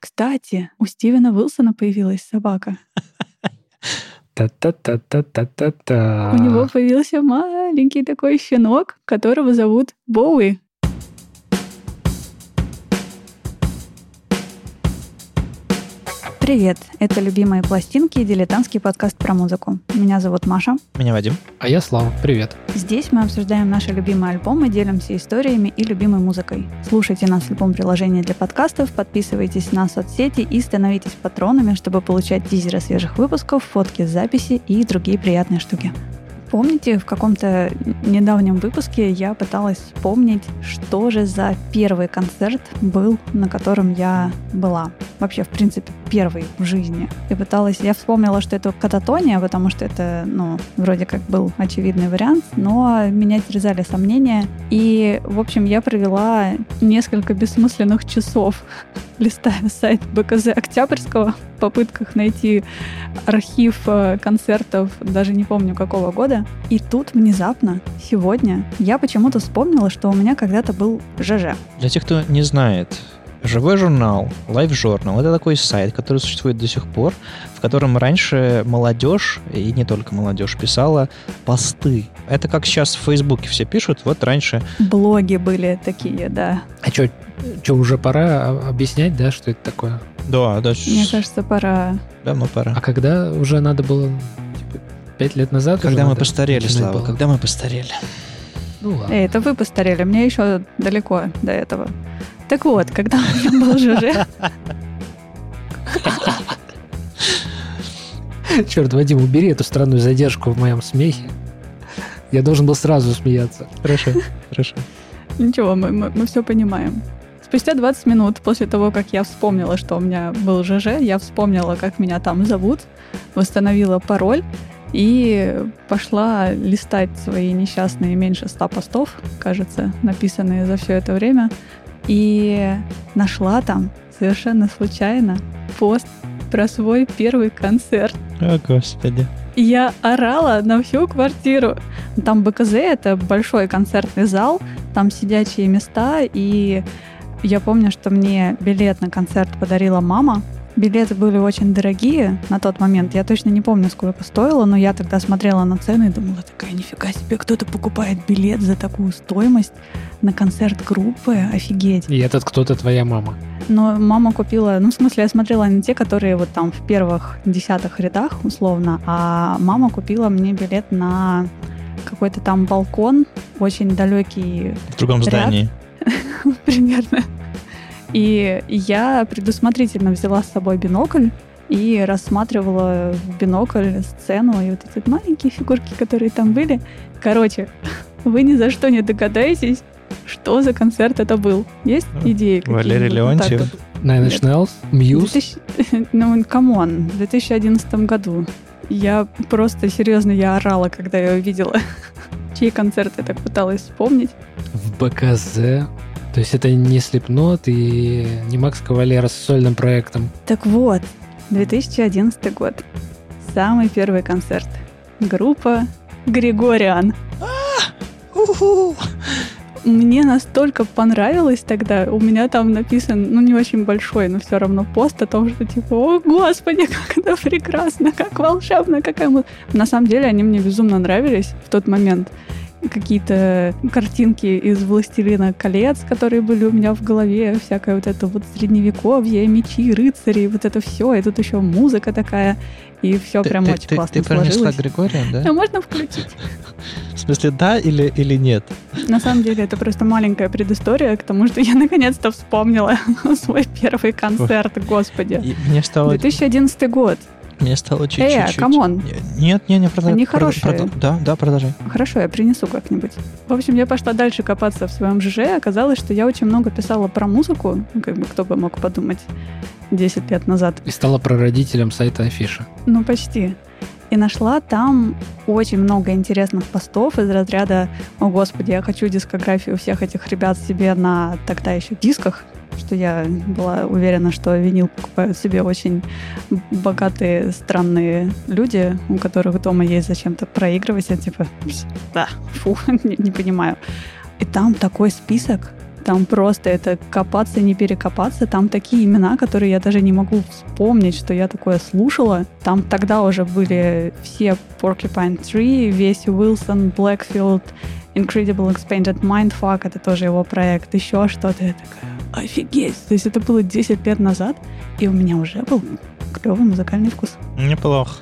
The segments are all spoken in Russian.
Кстати, у Стивена Уилсона появилась собака. Та-та-та-та-та-та. У него появился маленький такой щенок, которого зовут Боуи. Привет, это «Любимые пластинки» и дилетантский подкаст про музыку. Меня зовут Маша. Меня Вадим. А я Слава, привет. Здесь мы обсуждаем наши любимые альбомы, делимся историями и любимой музыкой. Слушайте нас в любом приложении для подкастов, подписывайтесь на соцсети и становитесь патронами, чтобы получать тизеры свежих выпусков, фотки с записи и другие приятные штуки. Помните, в каком-то недавнем выпуске я пыталась вспомнить, что же за первый концерт был, на котором я была. Вообще, в принципе, первый в жизни. И пыталась... Я вспомнила, что это кататония, потому что это, ну, вроде как был очевидный вариант, но меня терзали сомнения. И, в общем, я провела несколько бессмысленных часов, листая сайт БКЗ Октябрьского, попытках найти архив э, концертов, даже не помню какого года. И тут внезапно, сегодня, я почему-то вспомнила, что у меня когда-то был ЖЖ. Для тех, кто не знает, Живой журнал, Live Journal, это такой сайт, который существует до сих пор, в котором раньше молодежь, и не только молодежь, писала посты. Это как сейчас в Фейсбуке все пишут, вот раньше... Блоги были такие, да. А что, уже пора а- объяснять, да, что это такое? Да, да. Мне кажется, пора. Давно пора. А когда уже надо было, типа, пять лет назад? Когда мы постарели, Слава, было? когда мы постарели. Ну ладно. Эй, это вы постарели, мне еще далеко до этого. Так вот, когда у меня был ЖЖ, Черт, Вадим, убери эту странную задержку в моем смехе. Я должен был сразу смеяться. Хорошо, хорошо. Ничего, мы, все понимаем. Спустя 20 минут после того, как я вспомнила, что у меня был ЖЖ, я вспомнила, как меня там зовут, восстановила пароль и пошла листать свои несчастные меньше 100 постов, кажется, написанные за все это время, и нашла там совершенно случайно пост про свой первый концерт. О, господи. Я орала на всю квартиру. Там БКЗ — это большой концертный зал, там сидячие места, и я помню, что мне билет на концерт подарила мама. Билеты были очень дорогие на тот момент. Я точно не помню, сколько стоило, но я тогда смотрела на цены и думала, такая, нифига себе, кто-то покупает билет за такую стоимость на концерт группы, офигеть. И этот кто-то твоя мама. Но мама купила, ну, в смысле, я смотрела на те, которые вот там в первых десятых рядах, условно, а мама купила мне билет на какой-то там балкон, очень далекий В другом Ряд. здании. примерно. И я предусмотрительно взяла с собой бинокль и рассматривала в бинокль сцену и вот эти маленькие фигурки, которые там были. Короче, вы ни за что не догадаетесь, что за концерт это был. Есть идеи? Валерий Леонтьев. вот. Nine Inch Nails, Muse. 2000 Ну, come on, в 2011 году. Я просто, серьезно, я орала, когда я увидела, чей концерт я так пыталась вспомнить. в БКЗ. То есть это не Слепнот и не Макс Кавалера с сольным проектом. Так вот, 2011 год. Самый первый концерт. Группа Григориан. Уху. Мне настолько понравилось тогда. У меня там написан, ну, не очень большой, но все равно пост о том, что типа, о, господи, как это прекрасно, как волшебно, какая мы... На самом деле они мне безумно нравились в тот момент. Какие-то картинки из «Властелина колец», которые были у меня в голове, всякое вот это вот средневековье, мечи, рыцари, вот это все, и тут еще музыка такая, и все Ты- прям ты- очень ты- классно Ты сложилось. Григория, А да? можно включить? В смысле, да или, или нет? На самом деле это просто маленькая предыстория к тому, что я наконец-то вспомнила свой первый концерт, господи. И мне стало, 2011 год. Мне стало чуть-чуть... Эй, come on. Нет, нет, не продолжай. Они Прода- хорошие. прода- Да, да, продолжай. Хорошо, я принесу как-нибудь. В общем, я пошла дальше копаться в своем ЖЖ. Оказалось, что я очень много писала про музыку. Ну, как бы кто бы мог подумать 10 лет назад. И стала прародителем сайта Афиша. Ну, почти. И нашла там очень много интересных постов из разряда «О, Господи, я хочу дискографию всех этих ребят себе на тогда еще дисках», что я была уверена, что винил покупают себе очень богатые, странные люди, у которых дома есть зачем-то проигрыватель, типа, да, фу, не, не понимаю. И там такой список, там просто это копаться, не перекопаться. Там такие имена, которые я даже не могу вспомнить, что я такое слушала. Там тогда уже были все Porcupine Tree, Веси Уилсон, Blackfield, Incredible Expanded Mindfuck, это тоже его проект, еще что-то. Я такая, офигеть! То есть это было 10 лет назад, и у меня уже был клевый музыкальный вкус. Неплохо.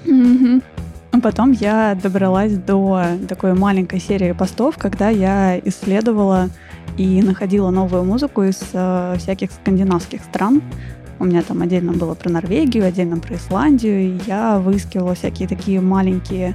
А Потом я добралась до такой маленькой серии постов, когда я исследовала и находила новую музыку из э, всяких скандинавских стран. У меня там отдельно было про Норвегию, отдельно про Исландию, и я выискивала всякие такие маленькие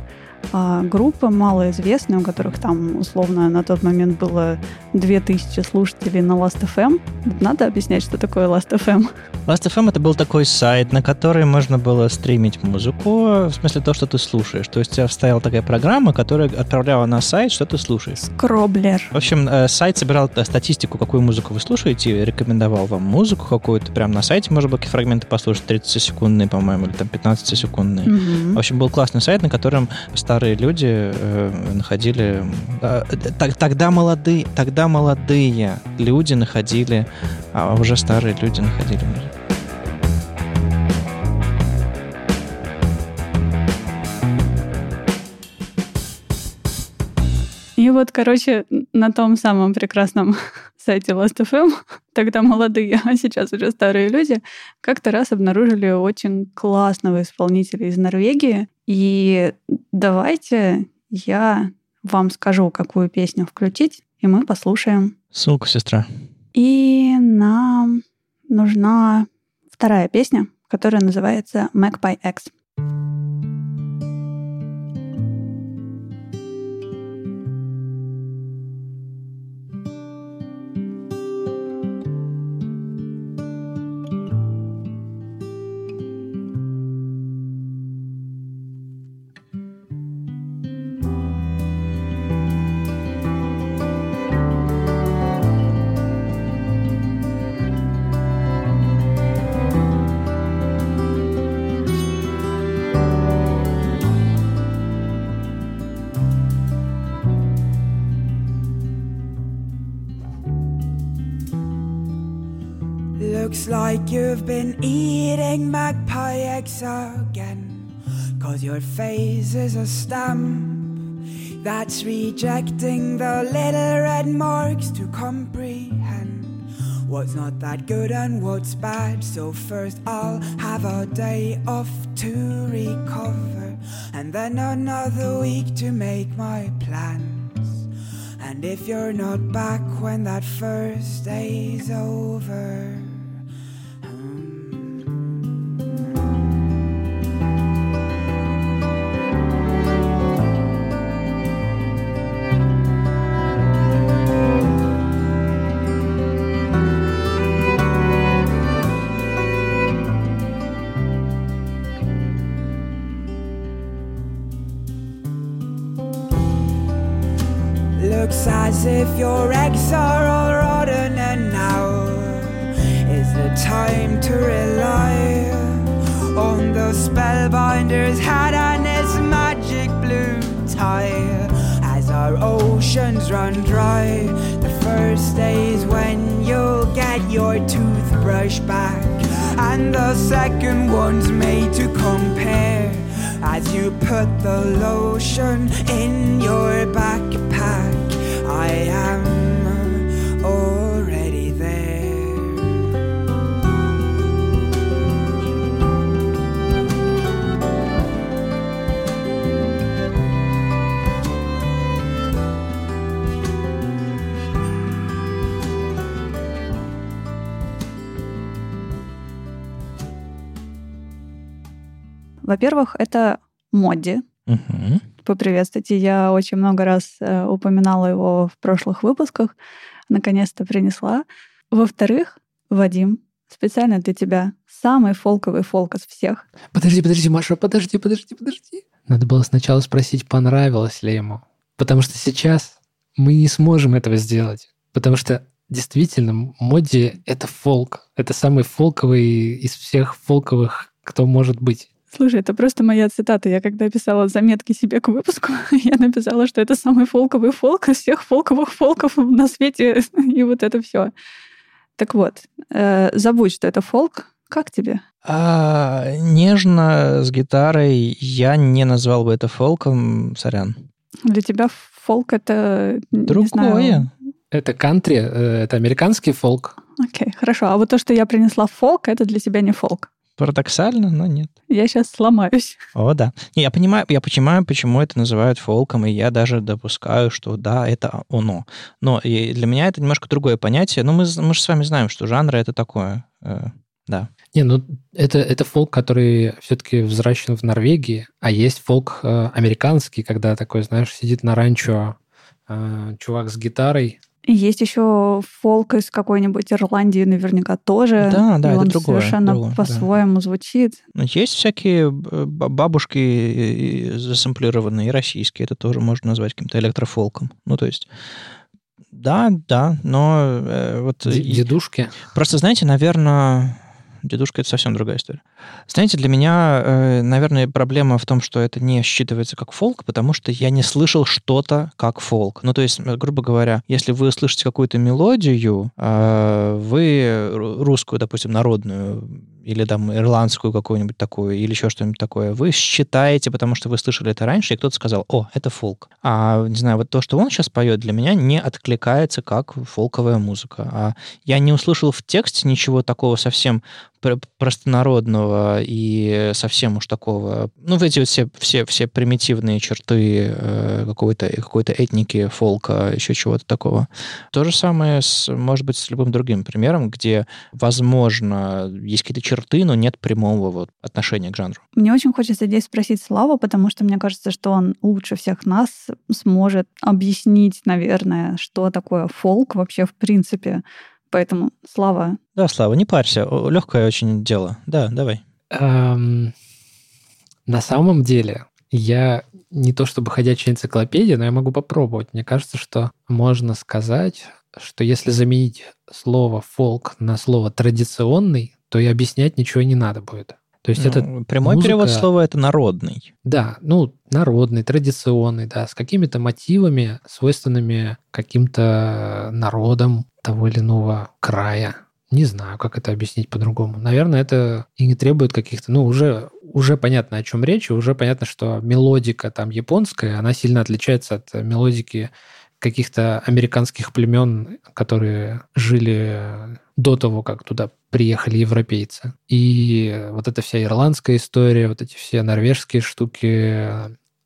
а, группы, малоизвестные, у которых там условно на тот момент было 2000 слушателей на Last.fm. Надо объяснять, что такое Last.fm. Last.fm это был такой сайт, на который можно было стримить музыку, в смысле то, что ты слушаешь. То есть у тебя вставила такая программа, которая отправляла на сайт, что ты слушаешь. Скроблер. В общем, э, сайт собирал э, статистику, какую музыку вы слушаете, рекомендовал вам музыку какую-то. Прямо на сайте можно было какие фрагменты послушать, 30-секундные, по-моему, или там 15-секундные. Мгм. В общем, был классный сайт, на котором старые люди э, находили... э, т- тогда молодые, тогда молодые люди находили, а уже старые люди находили музыку. И вот, короче, на том самом прекрасном сайте Last.fm, тогда молодые, а сейчас уже старые люди, как-то раз обнаружили очень классного исполнителя из Норвегии. И давайте я вам скажу, какую песню включить, и мы послушаем. Ссылку, сестра. И нам нужна вторая песня, которая называется Magpie X. again. Cause your face is a stamp that's rejecting the little red marks to comprehend what's not that good and what's bad. So, first, I'll have a day off to recover, and then another week to make my plans. And if you're not back when that first day's over, are all rotten, and now is the time to rely on the spellbinder's hat and his magic blue tie. As our oceans run dry, the first days when you'll get your toothbrush back, and the second one's made to compare. As you put the lotion in your backpack, Во-первых, это Модди. Мгм. Поприветствуйте. Я очень много раз э, упоминала его в прошлых выпусках. Наконец-то принесла. Во-вторых, Вадим, специально для тебя самый фолковый фолк из всех. Подожди, подожди, Маша, подожди, подожди, подожди. Надо было сначала спросить, понравилось ли ему. Потому что сейчас мы не сможем этого сделать. Потому что действительно, Модди — это фолк. Это самый фолковый из всех фолковых, кто может быть. Слушай, это просто моя цитата. Я когда писала заметки себе к выпуску, я написала, что это самый фолковый фолк из всех фолковых фолков на свете, и вот это все. Так вот, э, забудь, что это фолк. Как тебе? А, нежно, с гитарой. Я не назвал бы это фолком, сорян. Для тебя фолк это... Другое. Знаю, это кантри, э, это американский фолк. Окей, хорошо. А вот то, что я принесла фолк, это для тебя не фолк. Парадоксально, но нет. Я сейчас сломаюсь. О, да. Не, я понимаю, я понимаю, почему это называют фолком, и я даже допускаю, что да, это оно. Но и для меня это немножко другое понятие. Но мы, мы же с вами знаем, что жанры это такое. Э, да. Не, ну это, это фолк, который все-таки взращен в Норвегии, а есть фолк э, американский, когда такой, знаешь, сидит на ранчо э, чувак с гитарой, есть еще фолк из какой-нибудь Ирландии наверняка тоже. Да, да, и это он другое. совершенно другое, по-своему да. звучит. Есть всякие бабушки засэмплированные, и российские. Это тоже можно назвать каким-то электрофолком. Ну, то есть... Да, да, но э, вот... Дедушки? Просто, знаете, наверное Дедушка — это совсем другая история. Знаете, для меня, э, наверное, проблема в том, что это не считывается как фолк, потому что я не слышал что-то как фолк. Ну, то есть, э, грубо говоря, если вы слышите какую-то мелодию, э, вы русскую, допустим, народную, или там ирландскую какую-нибудь такую, или еще что-нибудь такое, вы считаете, потому что вы слышали это раньше, и кто-то сказал, о, это фолк. А, не знаю, вот то, что он сейчас поет, для меня не откликается как фолковая музыка. А я не услышал в тексте ничего такого совсем простонародного и совсем уж такого, ну, эти вот все, все, все примитивные черты э, какой-то какой этники, фолка, еще чего-то такого. То же самое, с, может быть, с любым другим примером, где, возможно, есть какие-то черты, но нет прямого вот отношения к жанру. Мне очень хочется здесь спросить Славу, потому что мне кажется, что он лучше всех нас сможет объяснить, наверное, что такое фолк вообще в принципе. Поэтому, Слава. Да, Слава, не парься, легкое очень дело. Да, давай. Эм, на самом деле, я не то чтобы ходячая энциклопедия, но я могу попробовать. Мне кажется, что можно сказать, что если заменить слово фолк на слово традиционный, то и объяснять ничего не надо будет. То есть ну, это прямой музыка... перевод слова это народный. Да, ну народный, традиционный, да, с какими-то мотивами, свойственными каким-то народам того или иного края. Не знаю, как это объяснить по-другому. Наверное, это и не требует каких-то, ну уже уже понятно, о чем речь, и уже понятно, что мелодика там японская, она сильно отличается от мелодики каких-то американских племен, которые жили до того, как туда приехали европейцы. И вот эта вся ирландская история, вот эти все норвежские штуки,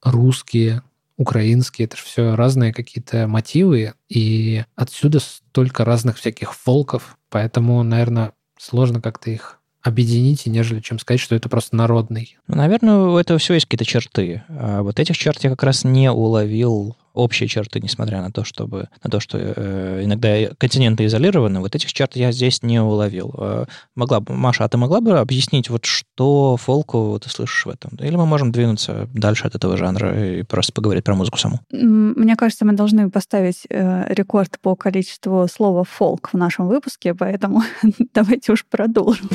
русские, украинские, это же все разные какие-то мотивы, и отсюда столько разных всяких фолков, поэтому, наверное, сложно как-то их объединить, нежели чем сказать, что это просто народный. Наверное, у этого все есть какие-то черты. А вот этих черт я как раз не уловил общие черты, несмотря на то, чтобы, на то что э, иногда континенты изолированы, вот этих черт я здесь не уловил. Э, могла бы, Маша, а ты могла бы объяснить, вот что фолку ты слышишь в этом? Или мы можем двинуться дальше от этого жанра и просто поговорить про музыку саму? Мне кажется, мы должны поставить э, рекорд по количеству слова фолк в нашем выпуске, поэтому давайте уж продолжим.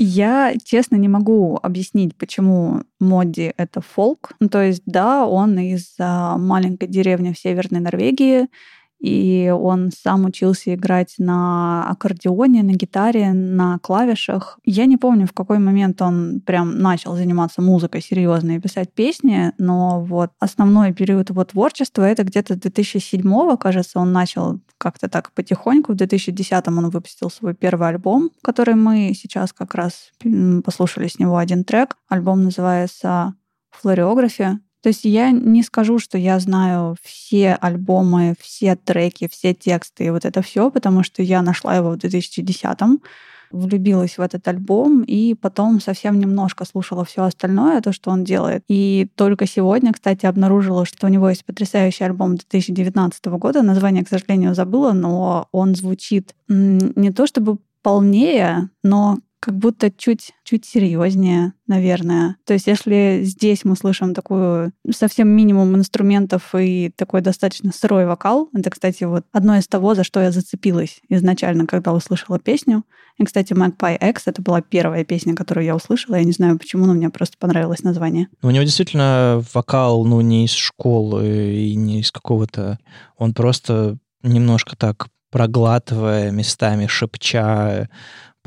Я, честно, не могу объяснить, почему Модди — это фолк. Ну, то есть, да, он из а, маленькой деревни в Северной Норвегии, и он сам учился играть на аккордеоне, на гитаре, на клавишах. Я не помню, в какой момент он прям начал заниматься музыкой серьезно и писать песни, но вот основной период его творчества это где-то 2007 кажется, он начал как-то так потихоньку. В 2010 он выпустил свой первый альбом, который мы сейчас как раз послушали с него один трек. Альбом называется «Флореография». То есть я не скажу, что я знаю все альбомы, все треки, все тексты и вот это все, потому что я нашла его в 2010-м, влюбилась в этот альбом и потом совсем немножко слушала все остальное, то, что он делает. И только сегодня, кстати, обнаружила, что у него есть потрясающий альбом 2019 года. Название, к сожалению, забыла, но он звучит не то чтобы полнее, но как будто чуть, чуть серьезнее, наверное. То есть если здесь мы слышим такую совсем минимум инструментов и такой достаточно сырой вокал, это, кстати, вот одно из того, за что я зацепилась изначально, когда услышала песню. И, кстати, Magpie X — это была первая песня, которую я услышала. Я не знаю почему, но мне просто понравилось название. У него действительно вокал, ну, не из школы и не из какого-то... Он просто немножко так проглатывая местами, шепча,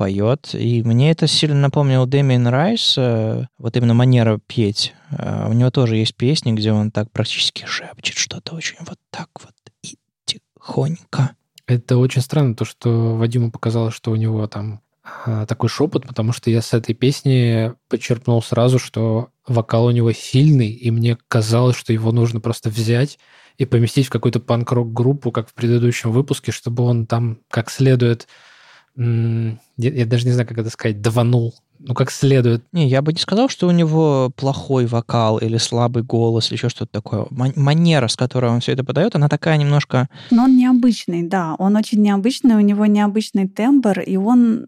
поет. И мне это сильно напомнило Дэмиен Райс, э, вот именно манера петь. Э, у него тоже есть песни, где он так практически шепчет что-то очень вот так вот и тихонько. Это очень странно, то, что Вадиму показалось, что у него там а, такой шепот, потому что я с этой песни подчерпнул сразу, что вокал у него сильный, и мне казалось, что его нужно просто взять и поместить в какую-то панк-рок-группу, как в предыдущем выпуске, чтобы он там как следует я даже не знаю, как это сказать, даванул, ну, как следует. Не, я бы не сказал, что у него плохой вокал или слабый голос или еще что-то такое. Манера, с которой он все это подает, она такая немножко... Но он необычный, да. Он очень необычный, у него необычный тембр, и он...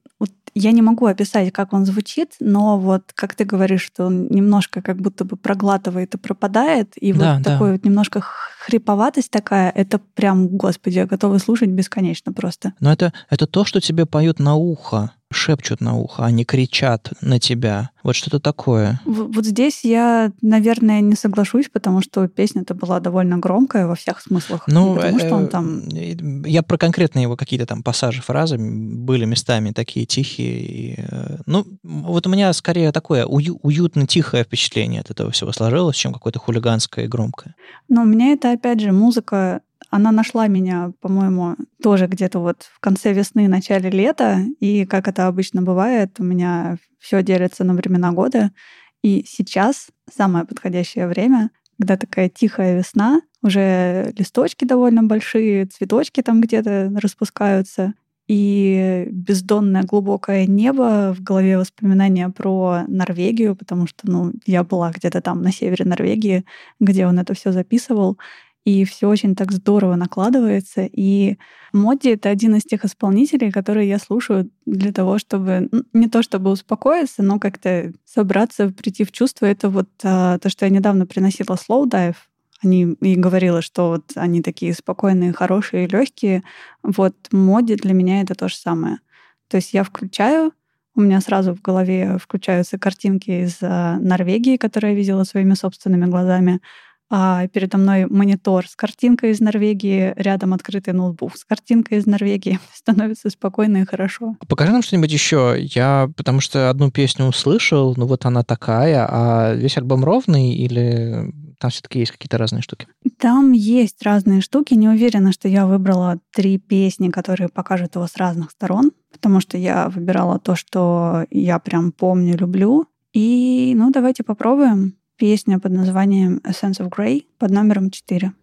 Я не могу описать, как он звучит, но вот, как ты говоришь, что он немножко как будто бы проглатывает и пропадает, и да, вот да. такой вот немножко хриповатость такая, это прям, господи, я готова слушать бесконечно просто. Но это, это то, что тебе поют на ухо шепчут на ухо, они кричат на тебя. Вот что-то такое. Вот здесь я, наверное, не соглашусь, потому что песня-то была довольно громкая во всех смыслах. Ну, потому что он там... Э, я про конкретные его какие-то там пассажи, фразы были местами такие тихие. Э, ну, вот у меня скорее такое ую- уютно-тихое впечатление от этого всего сложилось, чем какое-то хулиганское и громкое. Но у меня это, опять же, музыка она нашла меня, по-моему, тоже где-то вот в конце весны, начале лета. И как это обычно бывает, у меня все делится на времена года. И сейчас самое подходящее время, когда такая тихая весна, уже листочки довольно большие, цветочки там где-то распускаются, и бездонное глубокое небо, в голове воспоминания про Норвегию, потому что, ну, я была где-то там на севере Норвегии, где он это все записывал, и все очень так здорово накладывается. И Моди — это один из тех исполнителей, которые я слушаю для того, чтобы не то чтобы успокоиться, но как-то собраться, прийти в чувство. Это вот а, то, что я недавно приносила Slow Dive, они и говорила, что вот они такие спокойные, хорошие, легкие. Вот моди для меня это то же самое. То есть я включаю, у меня сразу в голове включаются картинки из а, Норвегии, которые я видела своими собственными глазами а передо мной монитор с картинкой из Норвегии, рядом открытый ноутбук с картинкой из Норвегии. Становится спокойно и хорошо. Покажи нам что-нибудь еще. Я, потому что одну песню услышал, ну вот она такая, а весь альбом ровный или там все-таки есть какие-то разные штуки? Там есть разные штуки. Не уверена, что я выбрала три песни, которые покажут его с разных сторон, потому что я выбирала то, что я прям помню, люблю. И, ну, давайте попробуем песня под названием A Sense of Grey под номером 4.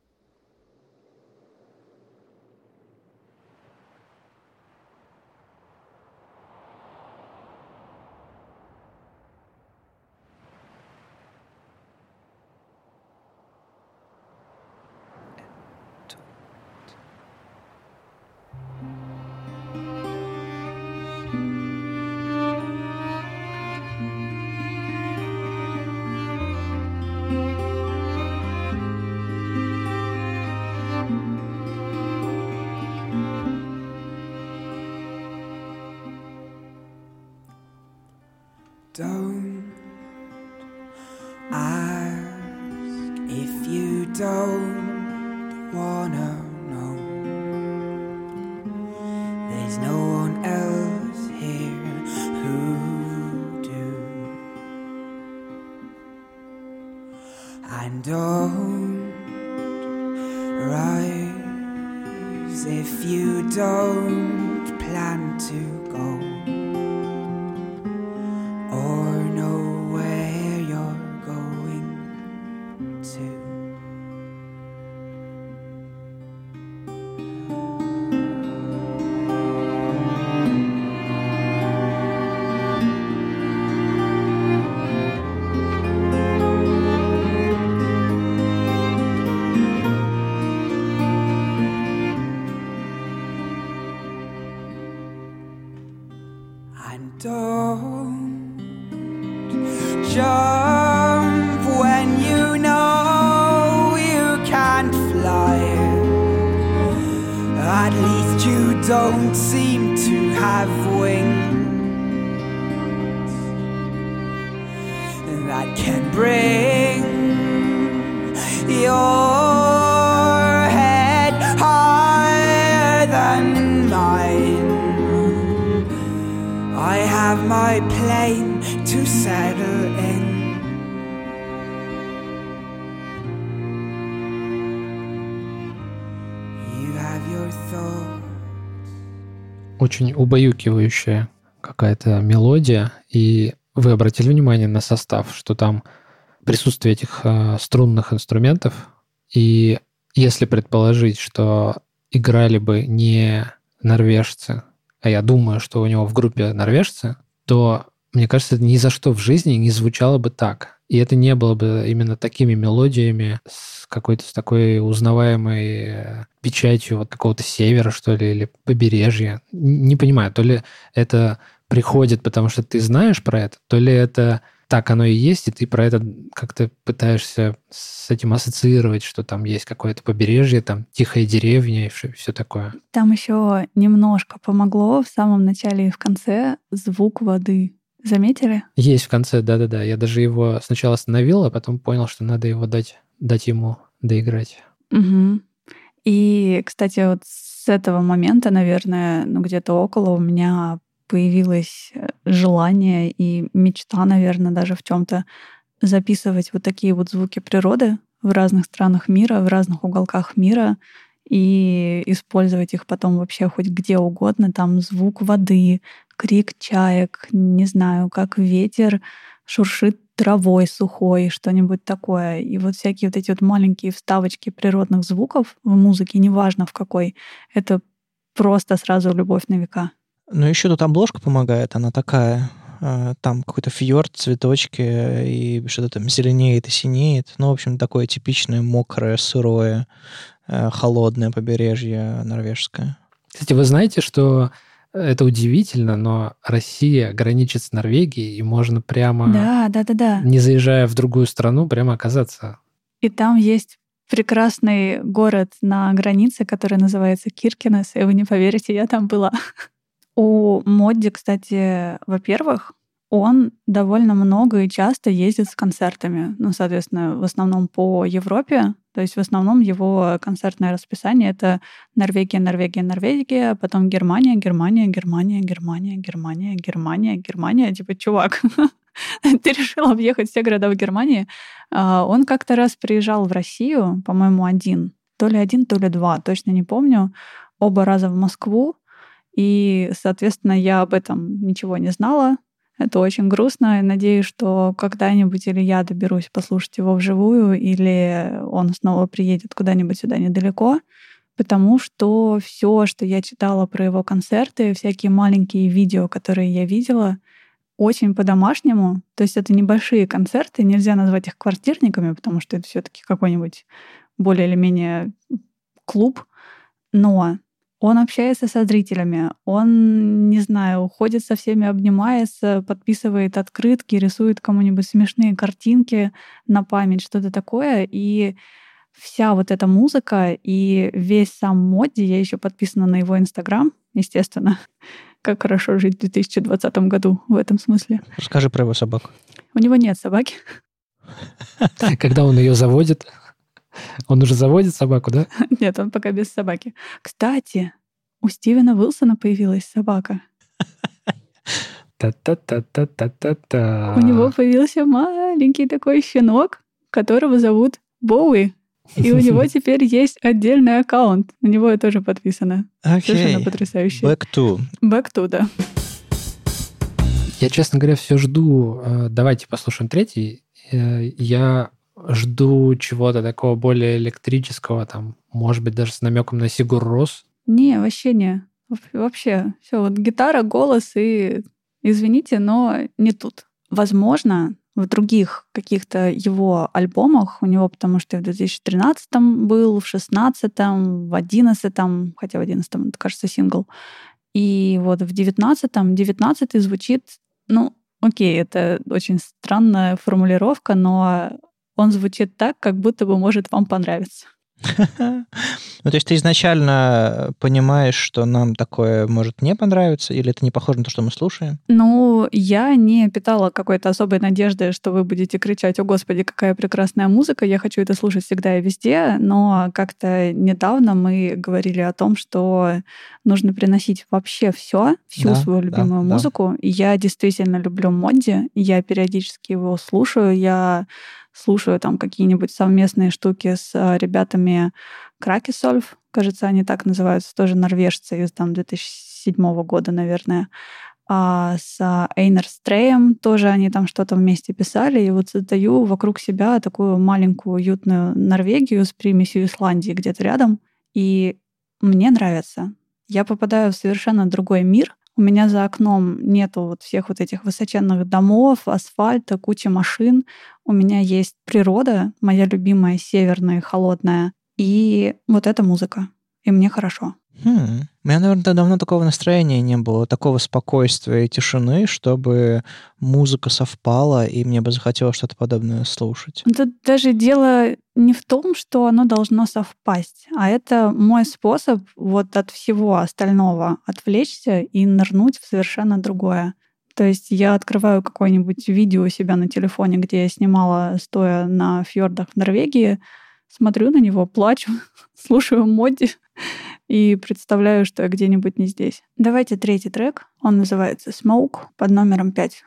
Don't seem to have wings that can bring your head higher than mine. I have my plane to settle Очень убаюкивающая какая-то мелодия, и вы обратили внимание на состав, что там присутствие этих э, струнных инструментов, и если предположить, что играли бы не норвежцы, а я думаю, что у него в группе норвежцы, то, мне кажется, ни за что в жизни не звучало бы так. И это не было бы именно такими мелодиями с какой-то с такой узнаваемой э, печатью вот какого-то севера, что ли, или побережья. Не понимаю, то ли это приходит, потому что ты знаешь про это, то ли это так оно и есть, и ты про это как-то пытаешься с этим ассоциировать, что там есть какое-то побережье, там тихая деревня и все, все такое. Там еще немножко помогло в самом начале и в конце звук воды. Заметили? Есть в конце, да-да-да. Я даже его сначала остановил, а потом понял, что надо его дать, дать ему доиграть. Угу. И, кстати, вот с этого момента, наверное, ну где-то около у меня появилось э, желание и мечта, наверное, даже в чем-то записывать вот такие вот звуки природы в разных странах мира, в разных уголках мира и использовать их потом вообще хоть где угодно. Там звук воды, крик чаек, не знаю, как ветер шуршит травой сухой, что-нибудь такое. И вот всякие вот эти вот маленькие вставочки природных звуков в музыке, неважно в какой, это просто сразу любовь на века. Ну, еще тут обложка помогает, она такая, э, там какой-то фьорд, цветочки, и что-то там зеленеет и синеет. Ну, в общем, такое типичное мокрое, сырое, э, холодное побережье норвежское. Кстати, вы знаете, что это удивительно, но Россия граничит с Норвегией, и можно прямо, Да, да, да, да. не заезжая в другую страну, прямо оказаться. И там есть прекрасный город на границе, который называется Киркинес, и вы не поверите, я там была. У Модди, кстати, во-первых, он довольно много и часто ездит с концертами. Ну, соответственно, в основном по Европе. То есть в основном его концертное расписание — это Норвегия, Норвегия, Норвегия, потом Германия, Германия, Германия, Германия, Германия, Германия, Германия. Типа, чувак, ты решил объехать все города в Германии. А, Он как-то раз приезжал в Россию, по-моему, один. То ли один, то ли два, точно не помню. Оба раза в Москву. И, соответственно, я об этом ничего не знала. Это очень грустно. И надеюсь, что когда-нибудь или я доберусь послушать его вживую, или он снова приедет куда-нибудь сюда недалеко. Потому что все, что я читала про его концерты, всякие маленькие видео, которые я видела, очень по-домашнему. То есть это небольшие концерты, нельзя назвать их квартирниками, потому что это все-таки какой-нибудь более или менее клуб. Но он общается со зрителями, он, не знаю, уходит со всеми, обнимается, подписывает открытки, рисует кому-нибудь смешные картинки на память, что-то такое. И вся вот эта музыка и весь сам Модди, я еще подписана на его Инстаграм, естественно. Как хорошо жить в 2020 году в этом смысле. Расскажи про его собаку. У него нет собаки. Когда он ее заводит, он уже заводит собаку, да? Нет, он пока без собаки. Кстати, у Стивена Уилсона появилась собака. Та-та-та-та-та-та. У него появился маленький такой щенок, которого зовут Боуи. И у него теперь есть отдельный аккаунт. На него я тоже подписана. Совершенно Окей. потрясающе. Back to. Back to, да. Я, честно говоря, все жду. э, Давайте послушаем третий. Э, Я жду чего-то такого более электрического, там, может быть, даже с намеком на Сигур Рос. Не, вообще не. Во- Вообще, все, вот гитара, голос и... Извините, но не тут. Возможно, в других каких-то его альбомах у него, потому что в 2013 был, в 16 в 11 хотя в 11 это, кажется, сингл, И вот в девятнадцатом, девятнадцатый звучит, ну, окей, это очень странная формулировка, но он звучит так, как будто бы может вам понравиться. Ну, то есть ты изначально понимаешь, что нам такое может не понравиться, или это не похоже на то, что мы слушаем? Ну, я не питала какой-то особой надежды, что вы будете кричать, о господи, какая прекрасная музыка, я хочу это слушать всегда и везде, но как-то недавно мы говорили о том, что нужно приносить вообще все, всю да, свою любимую да, музыку. Да. Я действительно люблю Модди, я периодически его слушаю, я слушаю там какие-нибудь совместные штуки с э, ребятами Кракисольф, кажется, они так называются, тоже норвежцы из там 2007 года, наверное. А с Эйнер Стреем тоже они там что-то вместе писали. И вот создаю вокруг себя такую маленькую уютную Норвегию с примесью Исландии где-то рядом. И мне нравится. Я попадаю в совершенно другой мир, у меня за окном нету вот всех вот этих высоченных домов, асфальта, кучи машин. У меня есть природа, моя любимая северная, холодная, и вот эта музыка. И мне хорошо. Хм. У меня, наверное, давно такого настроения не было, такого спокойствия и тишины, чтобы музыка совпала, и мне бы захотелось что-то подобное слушать. Тут даже дело не в том, что оно должно совпасть, а это мой способ вот от всего остального отвлечься и нырнуть в совершенно другое. То есть я открываю какое-нибудь видео у себя на телефоне, где я снимала, стоя на фьордах в Норвегии, смотрю на него, плачу, слушаю Модди и представляю, что я где-нибудь не здесь. Давайте третий трек. Он называется «Smoke» под номером 5.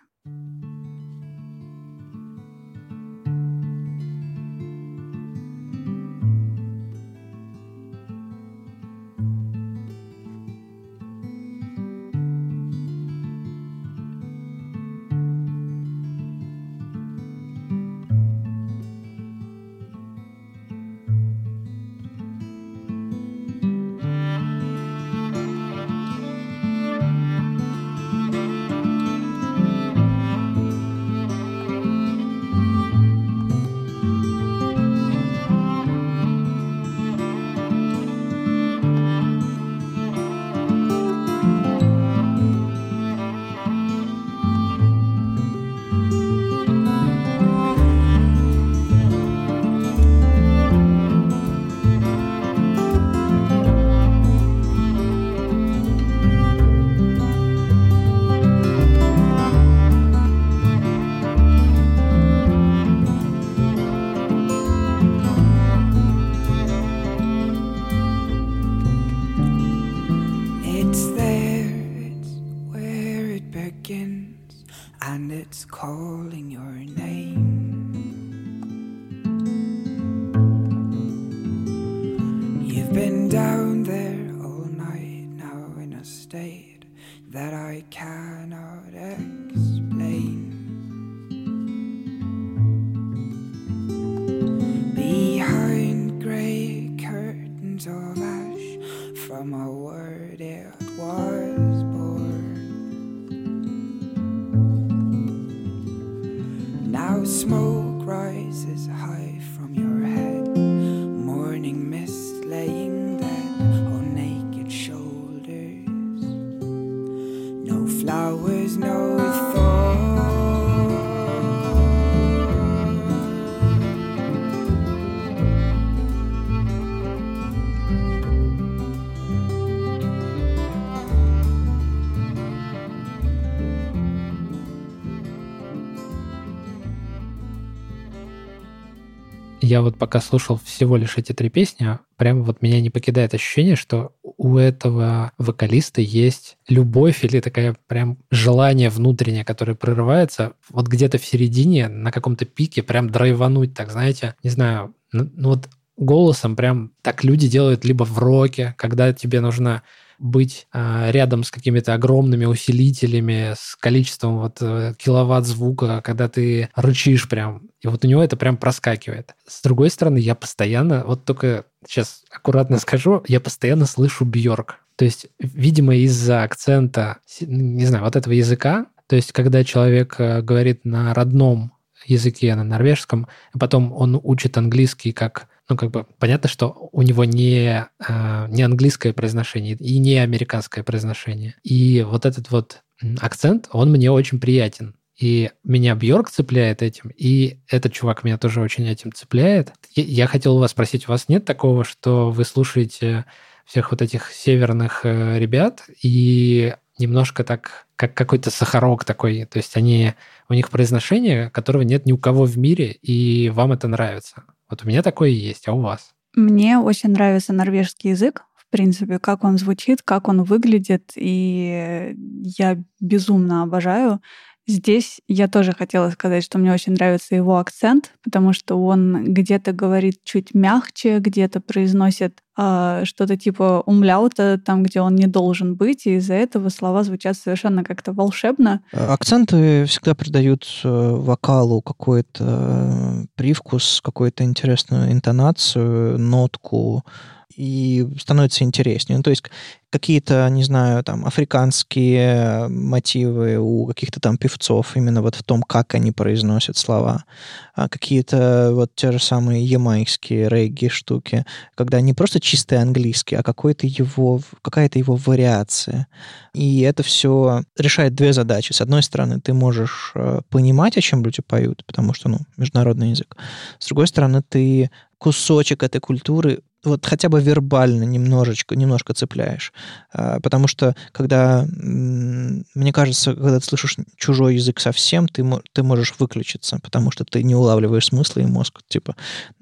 It's calling your я вот пока слушал всего лишь эти три песни, прямо вот меня не покидает ощущение, что у этого вокалиста есть любовь или такая прям желание внутреннее, которое прорывается вот где-то в середине, на каком-то пике, прям драйвануть, так знаете, не знаю, ну, ну вот голосом прям так люди делают либо в роке, когда тебе нужно быть э, рядом с какими-то огромными усилителями, с количеством вот э, киловатт звука, когда ты рычишь прям. И вот у него это прям проскакивает. С другой стороны, я постоянно, вот только сейчас аккуратно скажу, я постоянно слышу Бьорк. То есть, видимо, из-за акцента, не знаю, вот этого языка, то есть, когда человек э, говорит на родном языке, на норвежском, а потом он учит английский как ну, как бы понятно, что у него не, э, не английское произношение и не американское произношение. И вот этот вот акцент, он мне очень приятен. И меня Бьорк цепляет этим, и этот чувак меня тоже очень этим цепляет. Я хотел у вас спросить, у вас нет такого, что вы слушаете всех вот этих северных э, ребят, и немножко так, как какой-то сахарок такой, то есть они, у них произношение, которого нет ни у кого в мире, и вам это нравится. Вот у меня такое есть, а у вас? Мне очень нравится норвежский язык, в принципе, как он звучит, как он выглядит, и я безумно обожаю. Здесь я тоже хотела сказать, что мне очень нравится его акцент, потому что он где-то говорит чуть мягче, где-то произносит э, что-то типа умляута, там, где он не должен быть, и из-за этого слова звучат совершенно как-то волшебно. Акценты всегда придают э, вокалу какой-то э, привкус, какую-то интересную интонацию, нотку и становится интереснее. Ну, то есть какие-то, не знаю, там, африканские мотивы у каких-то там певцов именно вот в том, как они произносят слова. А какие-то вот те же самые ямайские регги штуки, когда не просто чистый английский, а какой-то его, какая-то его вариация. И это все решает две задачи. С одной стороны, ты можешь э, понимать, о чем люди поют, потому что, ну, международный язык. С другой стороны, ты кусочек этой культуры вот хотя бы вербально немножечко, немножко цепляешь. А, потому что, когда, мне кажется, когда ты слышишь чужой язык совсем, ты, ты можешь выключиться, потому что ты не улавливаешь смысла, и мозг, типа,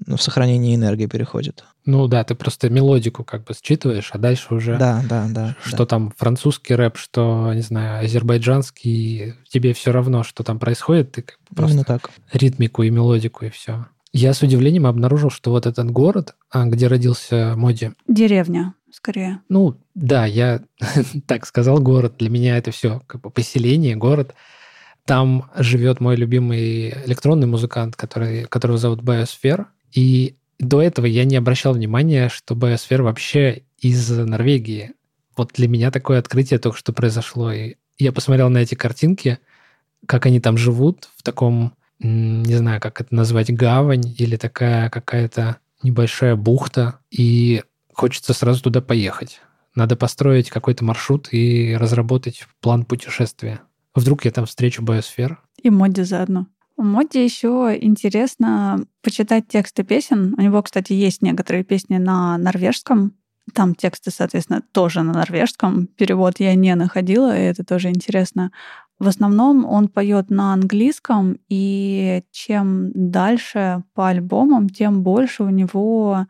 ну, в сохранение энергии переходит. Ну да, ты просто мелодику как бы считываешь, а дальше уже... Да, да, да. Что да. там французский рэп, что, не знаю, азербайджанский, тебе все равно, что там происходит, ты просто Именно так. ритмику и мелодику, и все. Я с удивлением обнаружил, что вот этот город, а, где родился Моди... Деревня, скорее. Ну, да, я так сказал, город. Для меня это все как бы поселение, город. Там живет мой любимый электронный музыкант, который, которого зовут Biosfер. И до этого я не обращал внимания, что Biosfер вообще из Норвегии. Вот для меня такое открытие только что произошло. И я посмотрел на эти картинки, как они там живут в таком не знаю, как это назвать, гавань или такая какая-то небольшая бухта, и хочется сразу туда поехать. Надо построить какой-то маршрут и разработать план путешествия. Вдруг я там встречу биосфер. И Моди заодно. У Моди еще интересно почитать тексты песен. У него, кстати, есть некоторые песни на норвежском. Там тексты, соответственно, тоже на норвежском. Перевод я не находила, и это тоже интересно. В основном он поет на английском, и чем дальше по альбомам, тем больше у него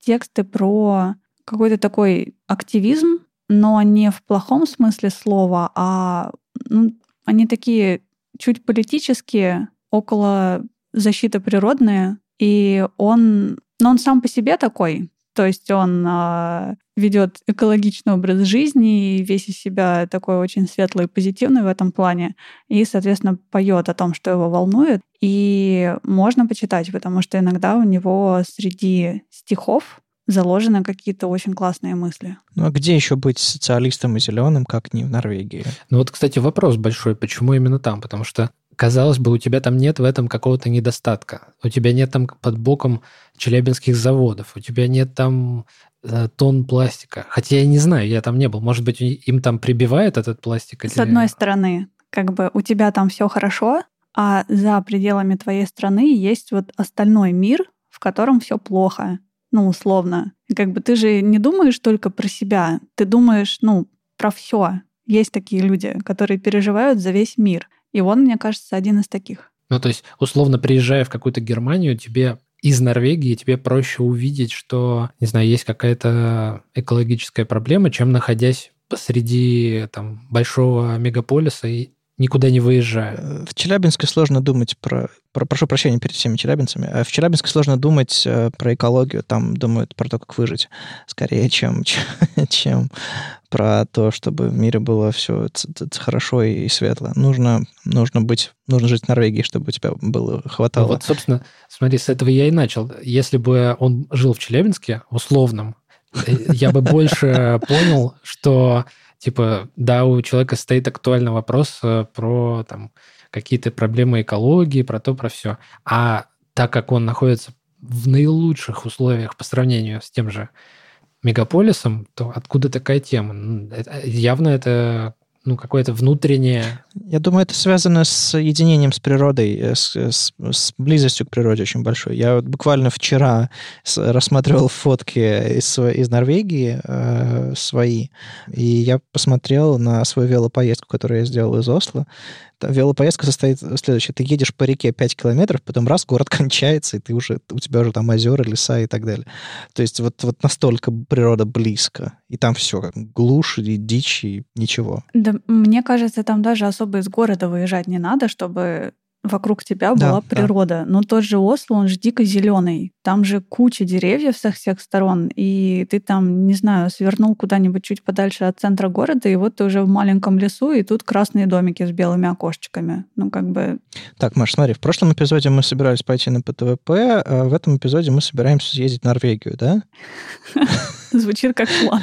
тексты про какой-то такой активизм, но не в плохом смысле слова, а ну, они такие чуть политические, около защиты природные, и он, но он сам по себе такой, то есть он э, ведет экологичный образ жизни и весь из себя такой очень светлый и позитивный в этом плане. И, соответственно, поет о том, что его волнует. И можно почитать, потому что иногда у него среди стихов заложены какие-то очень классные мысли. Ну а где еще быть социалистом и зеленым, как не в Норвегии? Ну вот, кстати, вопрос большой, почему именно там? Потому что казалось бы, у тебя там нет в этом какого-то недостатка. У тебя нет там под боком челябинских заводов, у тебя нет там э, тонн пластика. Хотя я не знаю, я там не был. Может быть, им там прибивает этот пластик? С одной стороны, как бы у тебя там все хорошо, а за пределами твоей страны есть вот остальной мир, в котором все плохо, ну, условно. Как бы ты же не думаешь только про себя, ты думаешь, ну, про все. Есть такие люди, которые переживают за весь мир. И он, мне кажется, один из таких. Ну, то есть, условно, приезжая в какую-то Германию, тебе из Норвегии тебе проще увидеть, что, не знаю, есть какая-то экологическая проблема, чем находясь посреди там, большого мегаполиса и никуда не выезжая. Э, в Челябинске сложно думать про, про... Прошу прощения перед всеми челябинцами. Э, в Челябинске сложно думать э, про экологию. Там думают про то, как выжить, скорее, чем, чем про то, чтобы в мире было все хорошо и светло. Нужно, нужно быть, нужно жить в Норвегии, чтобы у тебя было хватало. Ну вот, собственно, смотри, с этого я и начал. Если бы он жил в Челябинске, условном, я бы больше понял, что Типа, да, у человека стоит актуальный вопрос э, про там какие-то проблемы экологии, про то, про все. А так как он находится в наилучших условиях по сравнению с тем же мегаполисом, то откуда такая тема? Явно это ну, какое-то внутреннее... Я думаю, это связано с единением с природой, э, с, с, с близостью к природе очень большой. Я вот буквально вчера рассматривал фотки из, из Норвегии э, свои, и я посмотрел на свою велопоездку, которую я сделал из Осло. Велопоездка состоит в следующем. Ты едешь по реке 5 километров, потом раз, город кончается, и ты уже, у тебя уже там озера, леса и так далее. То есть вот, вот настолько природа близко. И там все как глушь и дичь, и ничего. Да, мне кажется, там даже особо из города выезжать не надо, чтобы вокруг тебя была да, природа. Да. Но тот же Осло, он же дико зеленый. Там же куча деревьев со всех сторон, и ты там, не знаю, свернул куда-нибудь чуть подальше от центра города, и вот ты уже в маленьком лесу, и тут красные домики с белыми окошечками. Ну, как бы... Так, Маш, смотри, в прошлом эпизоде мы собирались пойти на ПТВП, а в этом эпизоде мы собираемся съездить в Норвегию, да? Звучит как план.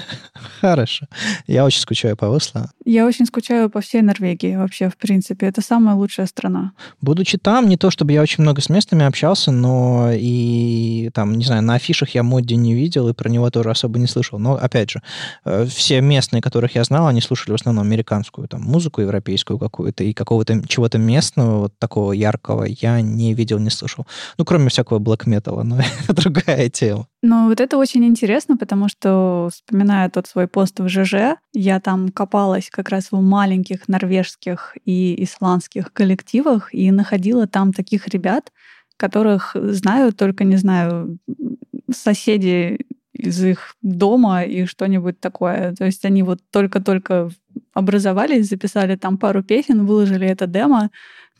Хорошо. Я очень скучаю по Осло. Я очень скучаю по всей Норвегии вообще, в принципе. Это самая лучшая страна. Будучи там, не то чтобы я очень много с местными общался, но и там, не знаю, на афишах я Модди не видел и про него тоже особо не слышал. Но, опять же, э, все местные, которых я знал, они слушали в основном американскую там музыку, европейскую какую-то, и какого-то чего-то местного, вот такого яркого, я не видел, не слышал. Ну, кроме всякого блэк-металла, но это другая тема. Ну, вот это очень интересно, потому что, вспоминая тот свой пост в ЖЖ, я там копалась как раз в маленьких норвежских и исландских коллективах и находила там таких ребят, которых знаю, только не знаю, соседи из их дома и что-нибудь такое. То есть они вот только-только образовались, записали там пару песен, выложили это демо,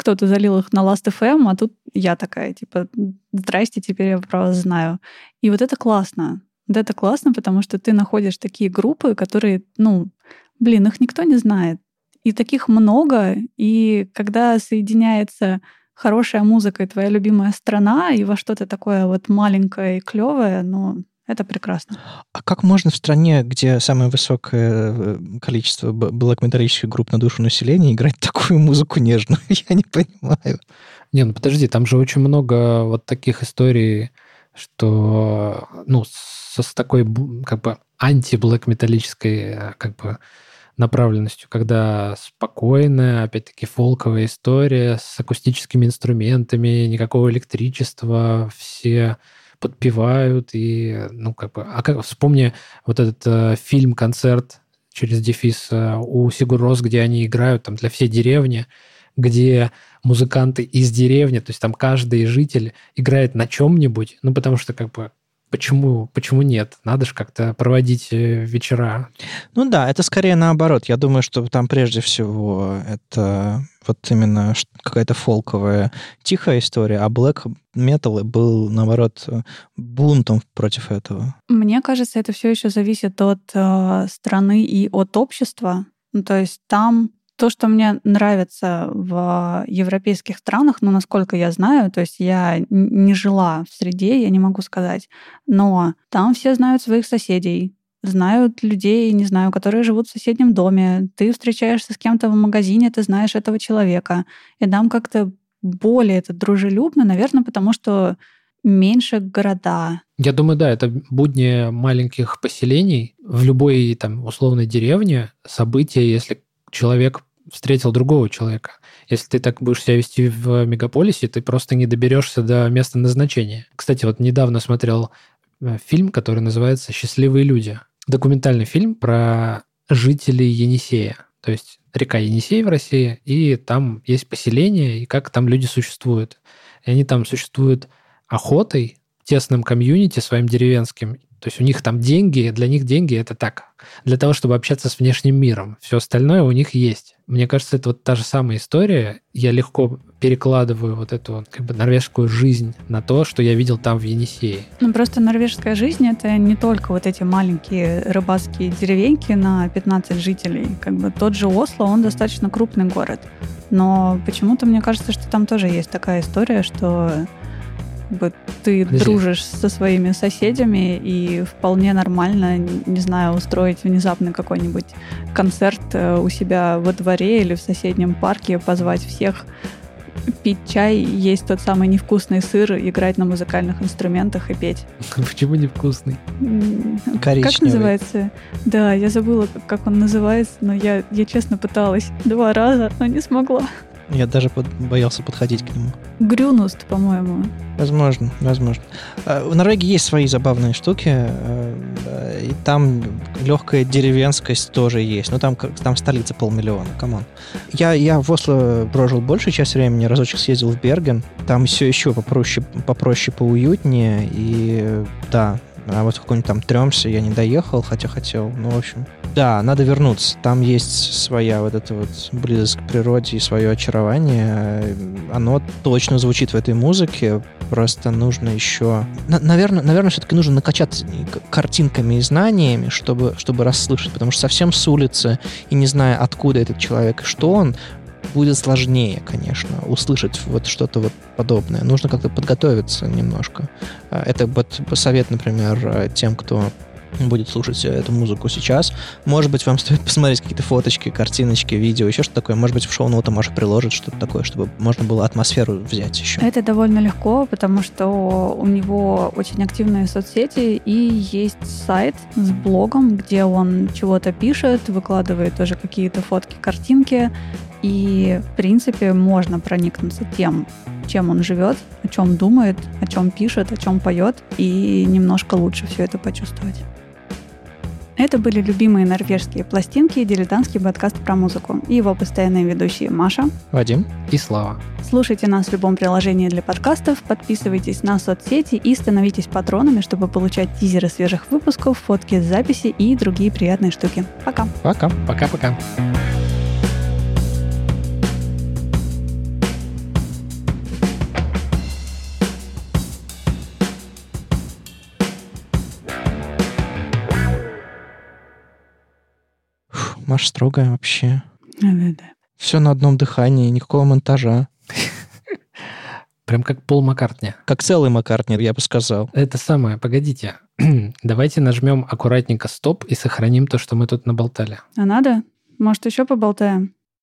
кто-то залил их на Last.fm, а тут я такая, типа, здрасте, теперь я про вас знаю. И вот это классно. Вот это классно, потому что ты находишь такие группы, которые, ну, блин, их никто не знает. И таких много, и когда соединяется хорошая музыка и твоя любимая страна, и во что-то такое вот маленькое и клевое, ну, это прекрасно. А как можно в стране, где самое высокое э, количество блэк-металлических групп на душу населения, играть такую музыку нежную? Я не понимаю. Не, ну подожди, там же очень много вот таких историй, что, ну, со, с такой как бы анти-блэк-металлической э, как бы направленностью, когда спокойная, опять-таки, фолковая история с акустическими инструментами, никакого электричества, все подпевают и, ну, как бы... А как, вспомни вот этот э, фильм-концерт через дефис э, у Сигурос, где они играют там для всей деревни, где музыканты из деревни, то есть там каждый житель играет на чем-нибудь, ну, потому что как бы Почему, почему нет? Надо же как-то проводить э, вечера. Ну да, это скорее наоборот. Я думаю, что там прежде всего это вот именно какая-то фолковая тихая история, а Black Metal был, наоборот, бунтом против этого. Мне кажется, это все еще зависит от э, страны и от общества. Ну, то есть там то, что мне нравится в европейских странах, ну, насколько я знаю, то есть я не жила в среде, я не могу сказать, но там все знают своих соседей, знают людей, не знаю, которые живут в соседнем доме. Ты встречаешься с кем-то в магазине, ты знаешь этого человека. И там как-то более это дружелюбно, наверное, потому что меньше города. Я думаю, да, это будни маленьких поселений. В любой там условной деревне события, если человек встретил другого человека. Если ты так будешь себя вести в мегаполисе, ты просто не доберешься до места назначения. Кстати, вот недавно смотрел э, фильм, который называется «Счастливые люди». Документальный фильм про жителей Енисея. То есть река Енисей в России, и там есть поселение, и как там люди существуют. И они там существуют охотой, тесным комьюнити своим деревенским, то есть у них там деньги, для них деньги это так, для того, чтобы общаться с внешним миром. Все остальное у них есть. Мне кажется, это вот та же самая история. Я легко перекладываю вот эту как бы норвежскую жизнь на то, что я видел там в Енисее. Ну просто норвежская жизнь это не только вот эти маленькие рыбацкие деревеньки на 15 жителей. Как бы тот же Осло, он достаточно крупный город. Но почему-то мне кажется, что там тоже есть такая история, что бы ты Подожди. дружишь со своими соседями и вполне нормально, не знаю, устроить внезапно какой-нибудь концерт э, у себя во дворе или в соседнем парке, позвать всех пить чай, есть тот самый невкусный сыр, играть на музыкальных инструментах и петь. Почему невкусный? Как Коричневый. называется? Да, я забыла, как он называется, но я, я честно пыталась два раза, но не смогла. Я даже под- боялся подходить к нему. Грюнерлёкка, по-моему. Возможно, возможно. Э, В Норвегии есть свои забавные штуки, э, э, и там легкая деревенскость тоже есть. Ну, там, там столица полмиллиона, come on. Я, я в Осло прожил большую часть времени, разочек съездил в Берген. Там все еще попроще, попроще, поуютнее, и да, а вот какой-нибудь там Тромсё я не доехал, хотя хотел. Ну, в общем, да, надо вернуться. Там есть своя вот эта вот близость к природе и свое очарование. Оно точно звучит в этой музыке. Просто нужно еще... наверное, наверное, все-таки нужно накачаться картинками и знаниями, чтобы, чтобы расслышать. Потому что совсем с улицы и не зная, откуда этот человек и что он, будет сложнее, конечно, услышать вот что-то вот подобное. Нужно как-то подготовиться немножко. А, Это вот совет, например, э, тем, кто будет слушать э, эту музыку сейчас. Может быть, вам стоит посмотреть какие-то фоточки, картиночки, видео, еще что-то такое. Может быть, в шоу-ноты Маша приложит что-то такое, чтобы можно было атмосферу взять еще. Это довольно легко, потому что у него очень активные соцсети и есть сайт с блогом, где он чего-то пишет, выкладывает тоже какие-то фотки, картинки. И, в принципе, можно проникнуться тем, чем он живет, о чем думает, о чем пишет, о чем поет, и немножко лучше все это почувствовать. Это были любимые норвежские пластинки и дилетантский подкаст про музыку. И его постоянные ведущие Маша, Вадим? И слава. Слушайте нас в любом приложении для подкастов, подписывайтесь на соцсети и становитесь патронами, чтобы получать тизеры свежих выпусков, фотки с записи и другие приятные штуки. Пока! Пока. Пока-пока. Маша строгая вообще. Да-да. Все на одном дыхании, никакого монтажа. Прям как Пол Маккартни. Как целый Маккартни, я бы сказал. Это самое, погодите. Давайте нажмем аккуратненько стоп и сохраним то, что мы тут наболтали. А надо? Может, еще поболтаем?